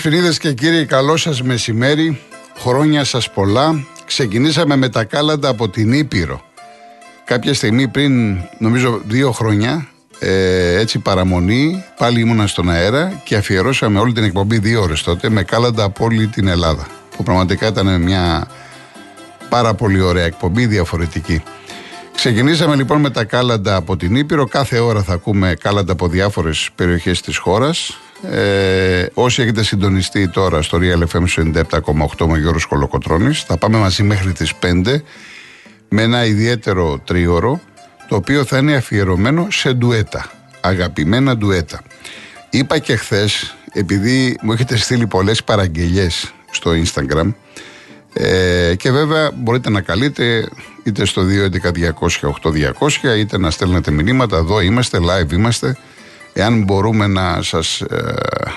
Κυρίες Δεσποινίδες και κύριοι, καλό σας μεσημέρι, χρόνια σας πολλά. Ξεκινήσαμε με τα κάλαντα από την Ήπειρο. Κάποια στιγμή πριν, νομίζω δύο χρόνια, ε, έτσι παραμονή, πάλι ήμουνα στον αέρα και αφιερώσαμε όλη την εκπομπή δύο ώρες τότε με κάλαντα από όλη την Ελλάδα. Που πραγματικά ήταν μια πάρα πολύ ωραία εκπομπή, διαφορετική. Ξεκινήσαμε λοιπόν με τα κάλαντα από την Ήπειρο. Κάθε ώρα θα ακούμε κάλαντα από διάφορες περιοχές της χώρας. Ε, όσοι έχετε συντονιστεί τώρα στο Real FM 97,8 με Γιώργος Κολοκοτρώνης, θα πάμε μαζί μέχρι τις 5 με ένα ιδιαίτερο τρίωρο το οποίο θα είναι αφιερωμένο σε ντουέτα. Αγαπημένα ντουέτα. Είπα και χθες, επειδή μου έχετε στείλει πολλές παραγγελίε στο Instagram, ε, και βέβαια μπορείτε να καλείτε είτε στο 211-200-8200 είτε να στέλνετε μηνύματα. Εδώ είμαστε, live είμαστε. Εάν μπορούμε να σας ε,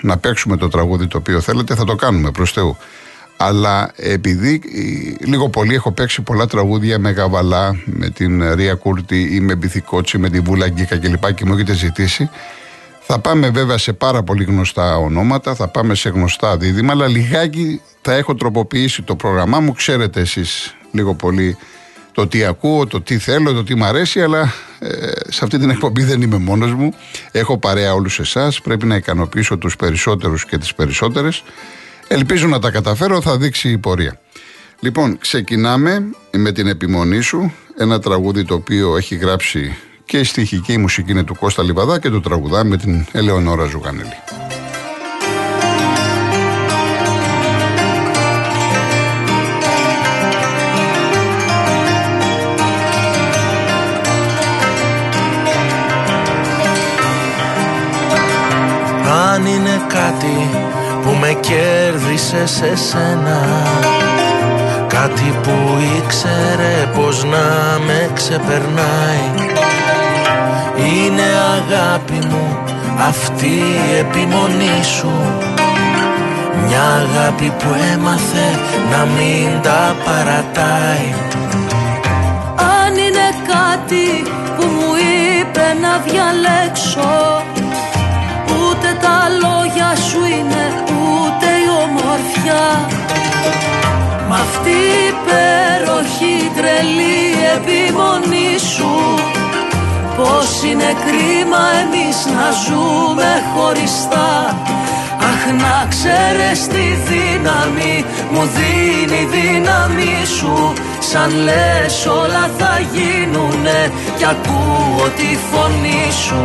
να παίξουμε το τραγούδι το οποίο θέλετε θα το κάνουμε προς Θεού. Αλλά επειδή ε, λίγο πολύ έχω παίξει πολλά τραγούδια με Γαβαλά, με την Ρία Κούρτη ή με Μπιθικότσι, με την Βούλα Γκίκα κλπ. και μου έχετε ζητήσει. Θα πάμε βέβαια σε πάρα πολύ γνωστά ονόματα, θα πάμε σε γνωστά δίδυμα, αλλά λιγάκι θα έχω τροποποιήσει το πρόγραμμά μου. Ξέρετε εσείς λίγο πολύ το τι ακούω, το τι θέλω, το τι μου αρέσει, αλλά ε, σε αυτή την εκπομπή δεν είμαι μόνος μου. Έχω παρέα όλους εσάς, πρέπει να ικανοποιήσω τους περισσότερους και τις περισσότερες. Ελπίζω να τα καταφέρω, θα δείξει η πορεία. Λοιπόν, ξεκινάμε με την επιμονή σου, ένα τραγούδι το οποίο έχει γράψει και η στοιχική μουσική είναι του Κώστα Λιβαδά και το τραγουδά με την Ελεονόρα Ζουγανέλη. Κέρδισε σε σένα. Κάτι που ήξερε πως να με ξεπερνάει. Είναι αγάπη μου αυτή η επιμονή σου. Μια αγάπη που έμαθε να μην τα παρατάει. Αν είναι κάτι που μου είπε να διαλέξω σου. Πως είναι κρίμα εμείς να ζούμε χωριστά. Αχ να ξέρεις τη δύναμη μου δίνει η δύναμη σου. Σαν λες όλα θα γίνουνε κι ακούω τη φωνή σου.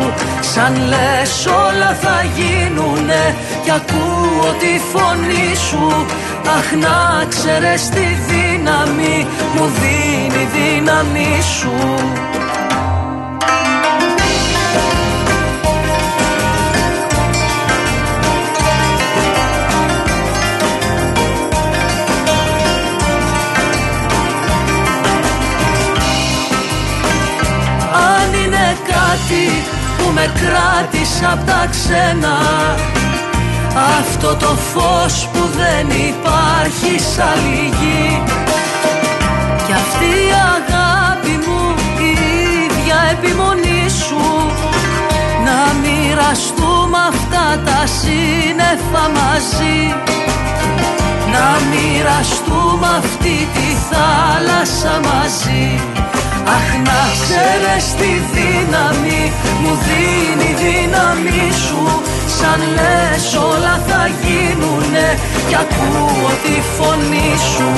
Σαν λες όλα θα γίνουνε κι ακούω τη φωνή σου. Αχ να ξέρεις τη δύναμη μου δίνει η δύναμη σου. Αν είναι κάτι που με κράτησε απ' τα ξένα Αυτό το φως που δεν υπάρχει σ' άλλη γη Κι αυτή η αγάπη μου η ίδια επιμονή σου. Να μοιραστούμε αυτά τα σύννεφα μαζί. Να μοιραστούμε αυτή τη θάλασσα μαζί Αχ να ξέρεις τη δύναμη μου δίνει η δύναμη σου. Σαν λες όλα θα γίνουνε κι ακούω τη φωνή σου.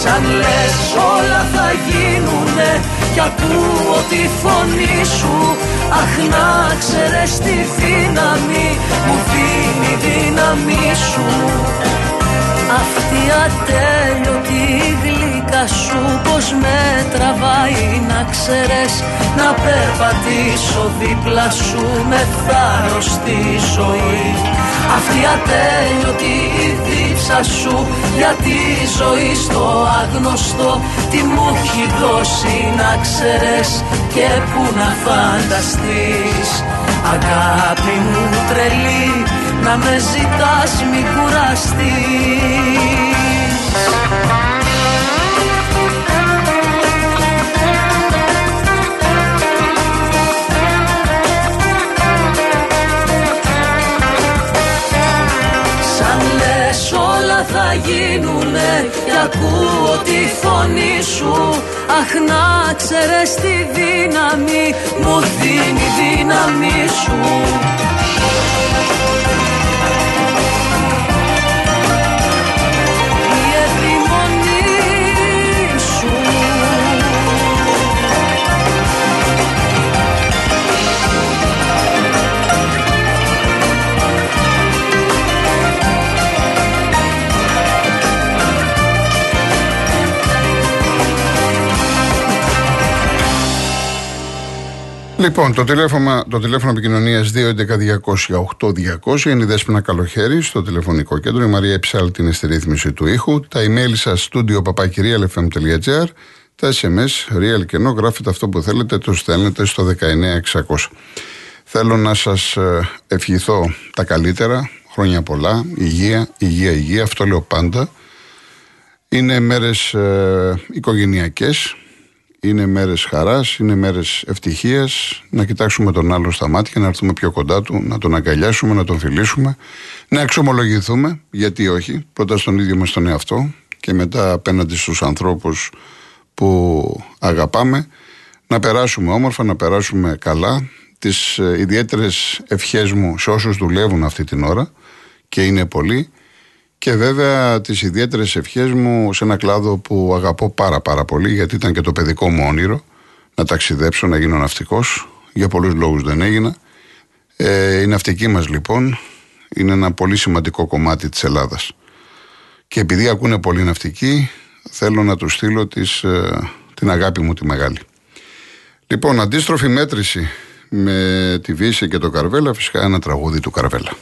Σαν λες όλα θα γίνουνε κι ακούω τη φωνή σου. Αχ να ξέρεις τη δύναμη μου δίνει η δύναμη σου. Αυτή ατέλειωτη γλυκά σου πως με τραβάει να ξέρεις Να περπατήσω δίπλα σου με θάρρος στη ζωή. Αυτή ατέλειωτη η δίψα σου για τη ζωή στο άγνωστο Τι μου έχει δώσει να ξέρεις και που να φανταστείς. Αγάπη μου τρελή να με ζητάς μη κουραστείς γίνουνε Κι ακούω τη φωνή σου. Αχ να ξέρεις τη δύναμη Μου δίνει δύναμη σου Λοιπόν, το τηλέφωνο, το τηλέφωνο επικοινωνίας 211-200-8200 είναι η Δέσποινα Καλοχέρη στο τηλεφωνικό κέντρο. Η Μαρία Εψάλτη είναι στη ρύθμιση του ήχου. Τα email σας studio papakirialfm.gr. Τα SMS, real και no, γράφετε αυτό που θέλετε, το στέλνετε στο 19600. Θέλω να σας ε, ευχηθώ τα καλύτερα, χρόνια πολλά, υγεία, υγεία, υγεία, αυτό λέω πάντα. Είναι μέρες ε, οικογενειακές, είναι μέρες χαράς, είναι μέρες ευτυχίας, να κοιτάξουμε τον άλλο στα μάτια, να έρθουμε πιο κοντά του, να τον αγκαλιάσουμε, να τον φιλήσουμε, να εξομολογηθούμε, γιατί όχι, πρώτα στον ίδιο μας τον εαυτό και μετά απέναντι στους ανθρώπους που αγαπάμε, να περάσουμε όμορφα, να περάσουμε καλά, τις ε, ιδιαίτερες ευχές μου σε όσους δουλεύουν αυτή την ώρα και είναι πολλοί, και βέβαια τις ιδιαίτερες ευχές μου σε ένα κλάδο που αγαπώ πάρα πάρα πολύ, γιατί ήταν και το παιδικό μου όνειρο να ταξιδέψω, να γίνω ναυτικός. Για πολλούς λόγους δεν έγινα. Ε, η ναυτική μας λοιπόν είναι ένα πολύ σημαντικό κομμάτι της Ελλάδας. Και επειδή ακούνε πολύ ναυτικοί, θέλω να τους στείλω τις, ε, την αγάπη μου τη μεγάλη. Λοιπόν, αντίστροφη μέτρηση με τη Βύση και το Καρβέλα, φυσικά ένα τραγούδι του Καρβέλα.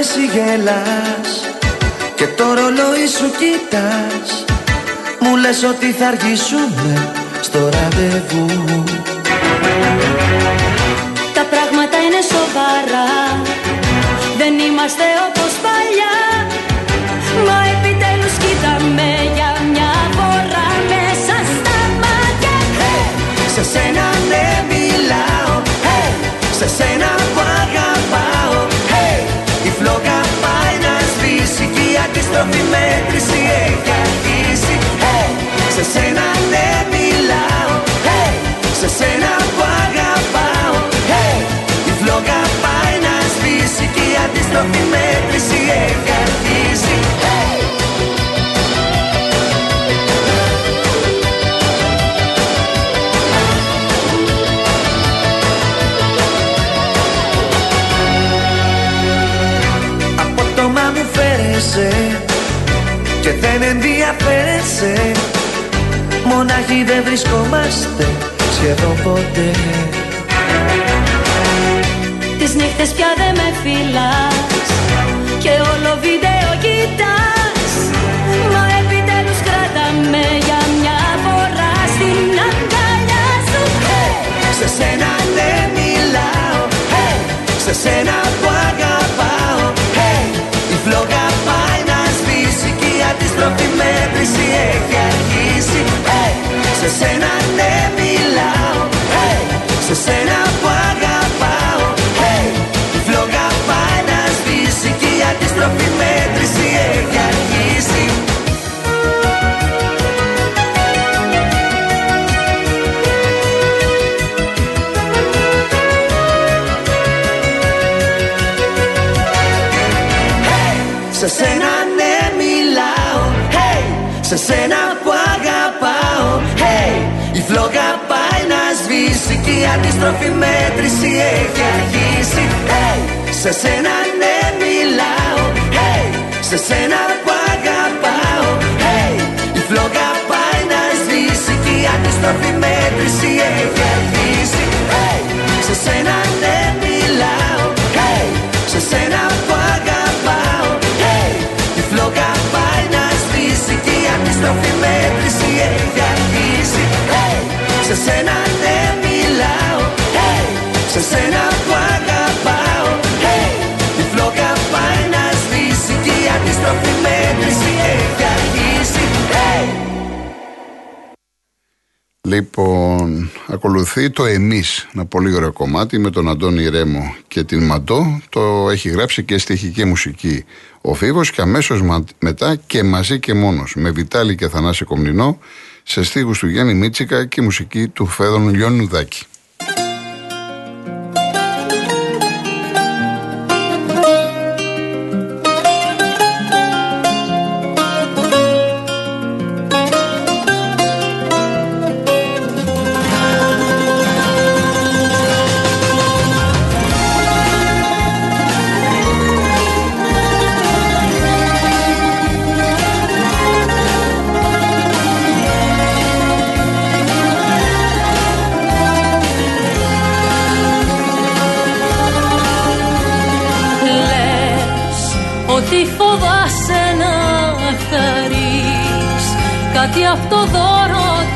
Εσύ γελάς. Και το ρολόι σου κοιτάς. Μου λες ότι θα αργήσουμε στο ραντεβού. Τα πράγματα είναι σοβαρά. Δεν είμαστε όπως παλιά. Μα επιτέλους κοίταμε για μια φορά μέσα στα μάτια. Hey! Σε σένα ναι μιλάω. Hey! Σε σένα η αντιστροφή μέτρηση έχει αρχίσει hey! Σε σένα ναι μιλάω hey! Σε σένα που αγαπάω hey! Η φλόγα πάει να σβήσει και η αντιστροφή μέτρηση έχει αρχίσει και δεν ενδιαφέρεσαι. Μονάχοι δεν βρισκόμαστε σχεδόν ποτέ. Τις νύχτες πια δεν με φυλάς και όλο βίντεο κοιτάς. Μα επιτέλους κράταμε για μια φορά στην αγκαλιά σου. Hey! Σε σένα δεν μιλάω. Hey! Σε σένα σένα ναι μιλάω Hey, σε σένα που αγαπάω. Hey, η φλόγα πάει να σβήσει Κι η αντιστροφή μέτρηση έχει αρχίσει. Hey, σε σένα ναι μιλάω Hey, σε σένα που αγαπάω. Hey, η φλόγα πάει να σβήσει Κι η αντιστροφή μέτρηση έχει αρχίσει. Hey, σε σένα Σε σένα ναι μιλάω hey! Σε σένα που αγαπάω hey! Η φλόγα πάει να σβήσει Και η αντίστροφη μέτρηση έχει αρχίσει hey! Λοιπόν, ακολουθεί το εμείς, ένα πολύ ωραίο κομμάτι με τον Αντώνη Ρέμο και την Μαντό. Το έχει γράψει και στοιχική μουσική ο Φίβος και αμέσως μετά και μαζί και μόνος με Βιτάλη και Θανάση Κομνηνό σε στίχους του Γιάννη Μίτσικα και μουσική του Φέδων Λιώνουδάκη.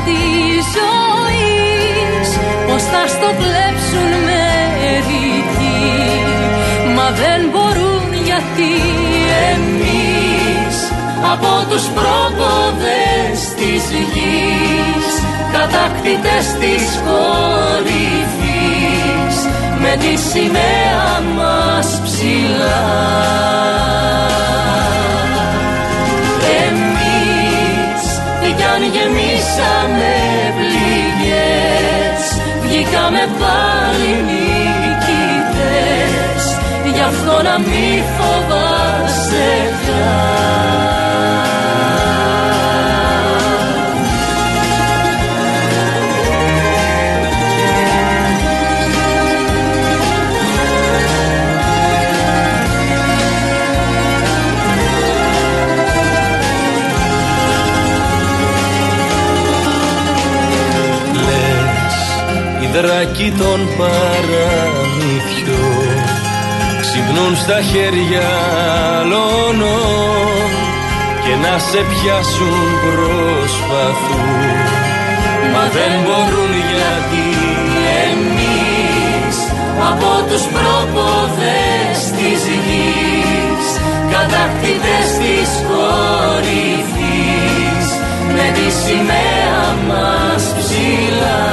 Της ζωής Πως θα στο κλέψουν μερικοί Μα δεν μπορούν γιατί εμείς Από τους πρόποδες της γης Κατακτητές της κορυφής Με τη σημαία μας ψηλά γεμίσαμε πληγές Βγήκαμε πάλι νικητές. Γι' αυτό να μη φοβάσαι πια των παραμυθιών. Ξυπνούν στα χέρια άλλων Και να σε πιάσουν προσπαθούν. Μα δεν μπορούν γιατί εμείς από τους πρόποδες της γης κατακτητές της κορυφής με τη σημαία μας ψηλά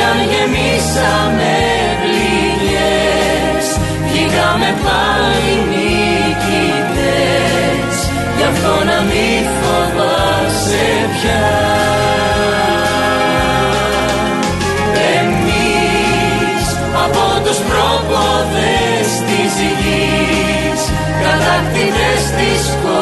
κι αν γεμίσαμε πληγές βγήκαμε πάλι νικητές γι' αυτό να μη φοβάσαι πια. Εμείς από τους πρόποδες της γης κατακτητές της κορυφής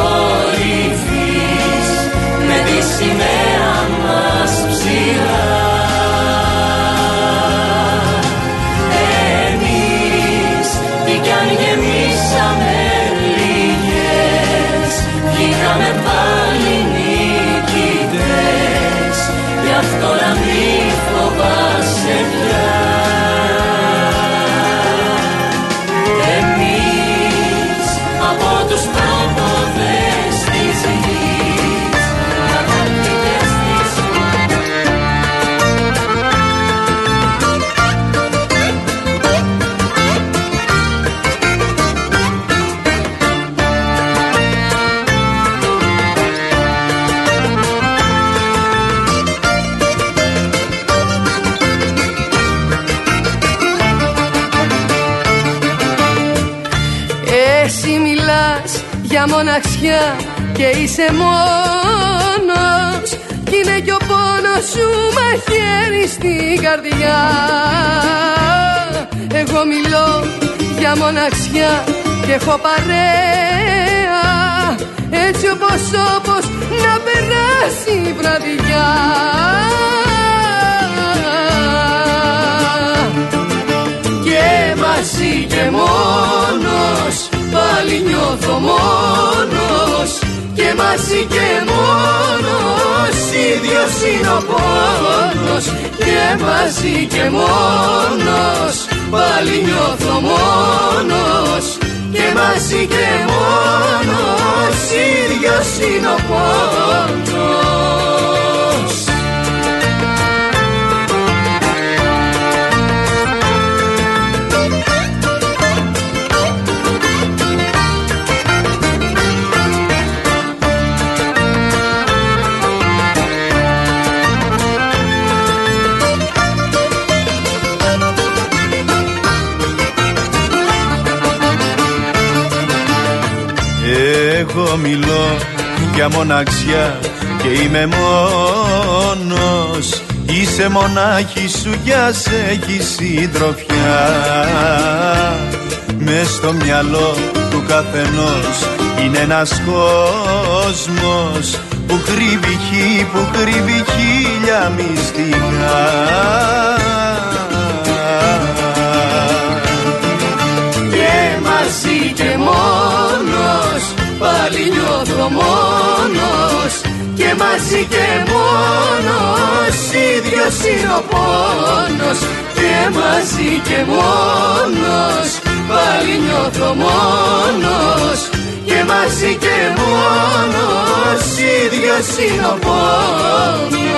μοναξιά και είσαι μόνος. Κι είναι κι ο πόνος σου μαχαίρι στην καρδιά. Εγώ μιλώ για μοναξιά και έχω παρέα. Έτσι όπως όπως να περάσει η βραδιά. Και μαζί και μόνος πάλι νιώθω μόνος και και μαζί και μόνος. Ίδιος είναι ο πόνος και μαζί και μόνος. Πάλι νιώθω μόνος και μαζί και μόνος. Ίδιος είναι ο πόνος Εγώ μιλώ για μοναξιά και είμαι μόνος. Είσαι μονάχη σου κι ας έχει συντροφιά. Μες στο μυαλό του καθενός είναι ένας κόσμος που κρύβει χι, που κρύβει χίλια μυστικά. Και μαζί και μόνος πάλι νιώθω μόνος και μαζί και μόνος. Ίδιος είναι ο πόνος και μαζί και μόνος. Πάλι νιώθω μόνος και μαζί και μόνος. Ίδιος είναι ο πόνος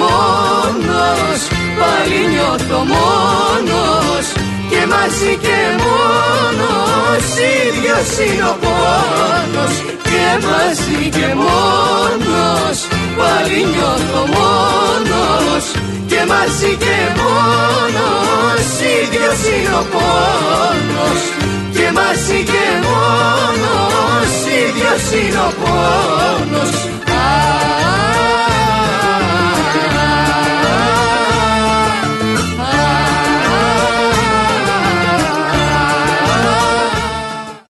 μόνος Πάλι νιώθω μόνος Και μαζί και μόνος Ίδιος είναι ο πόνος Και μαζί και μόνος Πάλι νιώθω μόνος Και μαζί και μόνος Ίδιος είναι ο πόνος Και μαζί και μόνος Ίδιος είναι ο πόνος